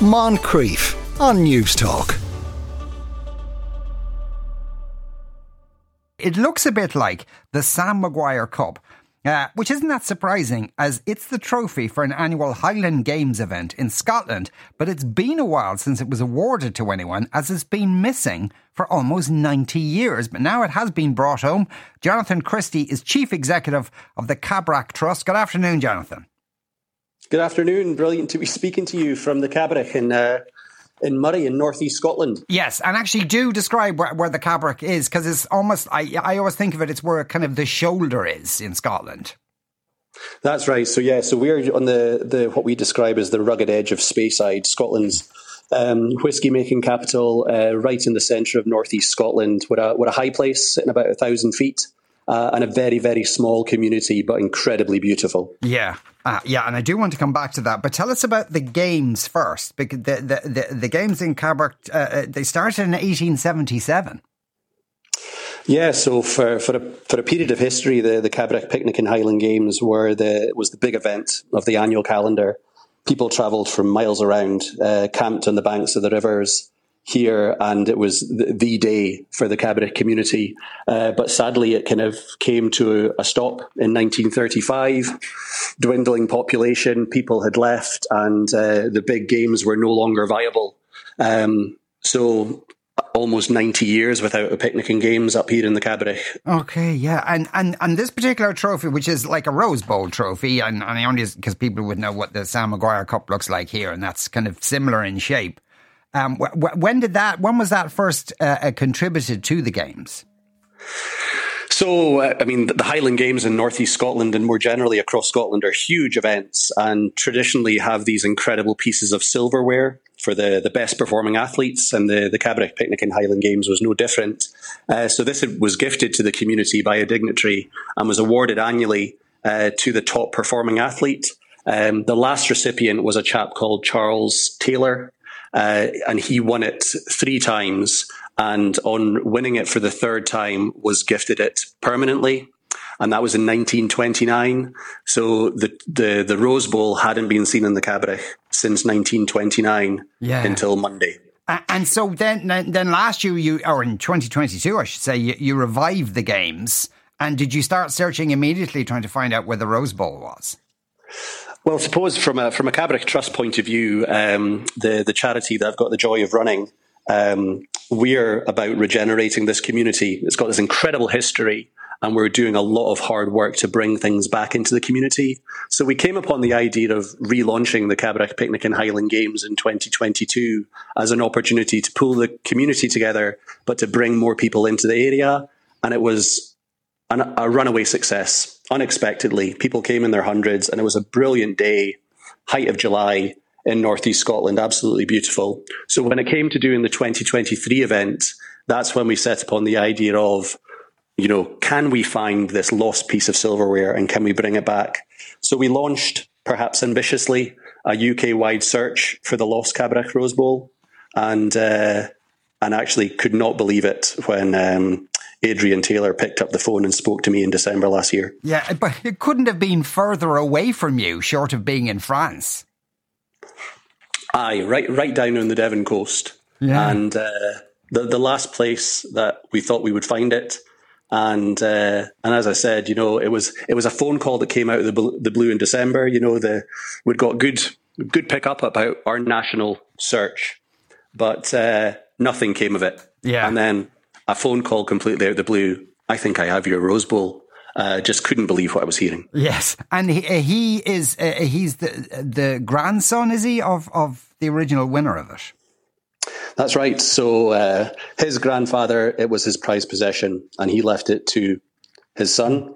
Moncrieff on Newstalk. It looks a bit like the Sam Maguire Cup. Uh, which isn't that surprising, as it's the trophy for an annual Highland Games event in Scotland, but it's been a while since it was awarded to anyone, as it's been missing for almost 90 years. But now it has been brought home. Jonathan Christie is Chief Executive of the Cabrach Trust. Good afternoon, Jonathan. Good afternoon. Brilliant to be speaking to you from the Cabrach in uh, in Moray in northeast Scotland. Yes, and actually do describe where, where the Cabrach is because it's almost I I always think of it it's where kind of the shoulder is in Scotland. That's right. So yeah, so we're on the the what we describe as the rugged edge of Speyside, Scotland's um, whiskey making capital, uh, right in the centre of northeast Scotland, with a with a high place sitting about a thousand feet. Uh, and a very, very small community, but incredibly beautiful. Yeah, uh, yeah, and I do want to come back to that. But tell us about the games first, because the the the, the games in Cabrach uh, uh they started in 1877. Yeah, so for, for a for a period of history, the the Cabrach Picnic and Highland Games were the was the big event of the annual calendar. People travelled from miles around, uh, camped on the banks of the rivers, here, and it was the, day for the Cabrach community. Uh, but sadly, it kind of came to a, stop in 1935. Dwindling population, people had left, and uh, the big games were no longer viable. Um, so almost 90 years without a picnic and games up here in the Cabrach. Okay, yeah. And and and this particular trophy, which is like a Rose Bowl trophy, and, and I only because people would know what the Sam Maguire Cup looks like here, and that's kind of similar in shape. Um, when did that? When was that first uh, uh, contributed to the games? So, uh, I mean, the Highland Games in Northeast Scotland and more generally across Scotland are huge events and traditionally have these incredible pieces of silverware for the, the best performing athletes. And the, the Cabrach Picnic in Highland Games was no different. Uh, so, this was gifted to the community by a dignitary and was awarded annually uh, to the top performing athlete. Um, the last recipient was a chap called Charles Taylor, uh, and he won it three times. And on winning it for the third time, was gifted it permanently. And that was in 1929. So the, the, the Rose Bowl hadn't been seen in the Cabrach since 1929 yeah. until Monday. And so then, then last year, you or in 2022, I should say, you, you revived the games. And did you start searching immediately, trying to find out where the Rose Bowl was? Well, suppose from a from a Cabrach Trust point of view, um, the the charity that I've got the joy of running, um, we're about regenerating this community. It's got this incredible history, and we're doing a lot of hard work to bring things back into the community. So we came upon the idea of relaunching the Cabrach Picnic and Highland Games in 2022 as an opportunity to pull the community together, but to bring more people into the area. And it was an, a runaway success unexpectedly. People came in their hundreds, and it was a brilliant day, height of July in northeast Scotland, absolutely beautiful. So when it came to doing the 2023 event, that's when we set upon the idea of, you know, can we find this lost piece of silverware and can we bring it back? So we launched, perhaps ambitiously, a UK wide search for the lost Cabrach Rose Bowl, and uh, and actually could not believe it when um, Adrian Taylor picked up the phone and spoke to me in December last year. Yeah, but it couldn't have been further away from you, short of being in France. Aye, right, right down on the Devon coast. Yeah. And uh, the the last place that we thought we would find it, and uh, and as I said, you know, it was it was a phone call that came out of the blue, the blue in December. You know, the we'd got good good pickup about our national search, but uh, nothing came of it. Yeah, and then a phone call completely out of the blue. I think I have your Rose Bowl. Uh, just couldn't believe what I was hearing. Yes, and he, uh, he is uh, he's the the grandson, is he of of the original winner of it? That's right. So uh, his grandfather, it was his prized possession, and he left it to his son,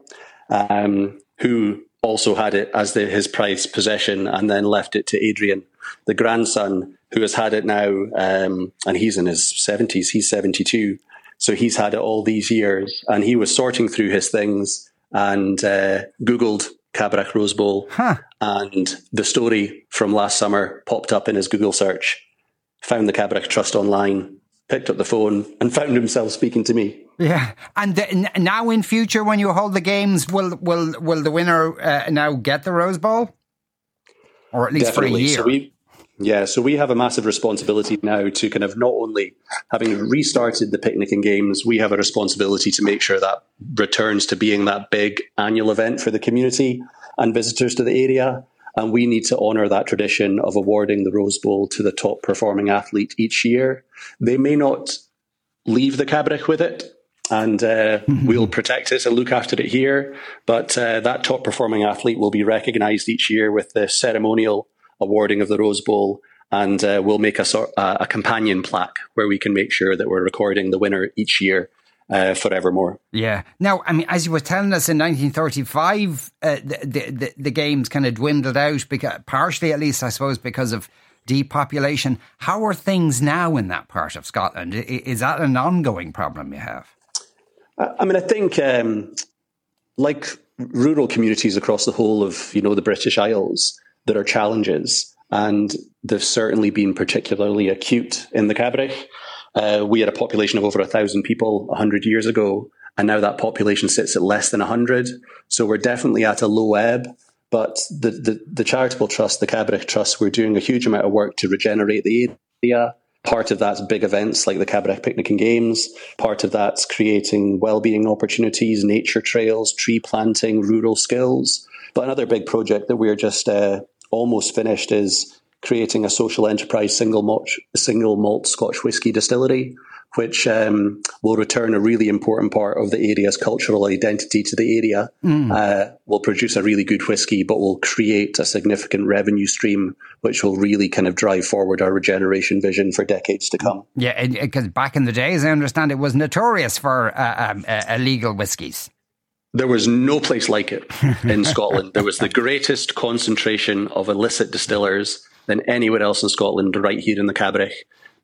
um, who also had it as the, his prized possession, and then left it to Adrian, the grandson, who has had it now, um, and he's in his seventies. He's seventy two. So he's had it all these years, and he was sorting through his things and uh, Googled Cabrach Rose Bowl, huh. and the story from last summer popped up in his Google search. Found the Cabrach Trust online, picked up the phone, and found himself speaking to me. Yeah, and the, now in future, when you hold the games, will will will the winner uh, now get the Rose Bowl, or at least Definitely. for a year? So we, Yeah, so we have a massive responsibility now to kind of not only having restarted the picnic and games, we have a responsibility to make sure that returns to being that big annual event for the community and visitors to the area. And we need to honour that tradition of awarding the Rose Bowl to the top performing athlete each year. They may not leave the Cabrach with it, and uh, mm-hmm. we'll protect it and look after it here. But uh, that top performing athlete will be recognised each year with the ceremonial awarding of the Rose Bowl, and uh, we'll make a, sort, uh, a companion plaque where we can make sure that we're recording the winner each year. Uh, forevermore. Yeah. Now, I mean, as you were telling us in 1935, uh, the, the, the games kind of dwindled out, because, partially at least, I suppose, because of depopulation. How are things now in that part of Scotland? Is that an ongoing problem you have? I mean, I think um, like rural communities across the whole of you know the British Isles, there are challenges, and they've certainly been particularly acute in the Cabrach. Uh, we had a population of over a thousand people hundred years ago, and now that population sits at less than hundred. So we're definitely at a low ebb. But the, the, the charitable trust, the Cabrach Trust, we're doing a huge amount of work to regenerate the area. Part of that's big events like the Cabrach Picnic and Games. Part of that's creating well-being opportunities, nature trails, tree planting, rural skills. But another big project that we're just uh, almost finished is creating a social enterprise single malt, single malt Scotch whisky distillery which um, will return a really important part of the area's cultural identity to the area. Mm. Uh, will produce a really good whiskey, but will create a significant revenue stream, which will really kind of drive forward our regeneration vision for decades to come. Yeah, because back in the days, I understand it was notorious for uh, um, uh, illegal whiskies. There was no place like it in Scotland. There was the greatest concentration of illicit distillers than anywhere else in Scotland, right here in the Cabrach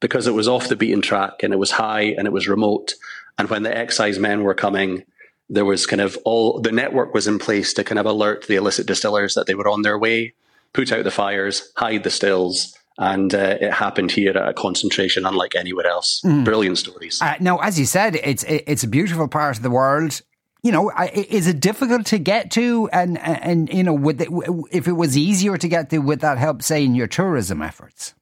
because it was off the beaten track and it was high and it was remote. And when the excise men were coming, there was kind of all the network was in place to kind of alert the illicit distillers that they were on their way, put out the fires, hide the stills. And uh, it happened here at a concentration unlike anywhere else. Mm. Brilliant stories. Uh, now, as you said, it's it's a beautiful part of the world you know, is it difficult to get to? And, and, you know, would if it was easier to get to, would that help, say, in your tourism efforts?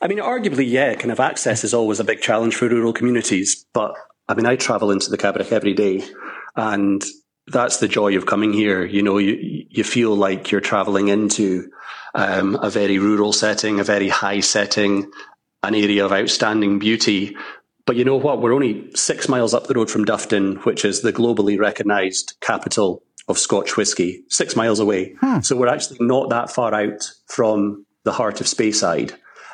I mean, arguably, yeah, kind of access is always a big challenge for rural communities. But I mean, I travel into the Cabrach every day and that's the joy of coming here. You know, you, you feel like you're traveling into um, a very rural setting, a very high setting, an area of outstanding beauty. But you know what? We're only six miles up the road from Dufftown, which is the globally recognized capital of Scotch whisky, six miles away. Hmm. So we're actually not that far out from the heart of Speyside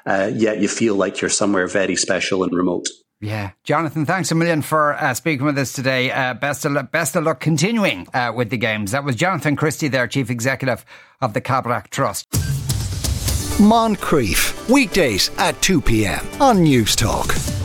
uh, yet you feel like you're somewhere very special and remote. Yeah, Jonathan, thanks a million for uh, speaking with us today. Uh, best of luck, best of luck continuing uh, with the games. That was Jonathan Christie, there, chief executive of the Cabrach Trust. Moncrieff weekdays at two p.m. on Newstalk.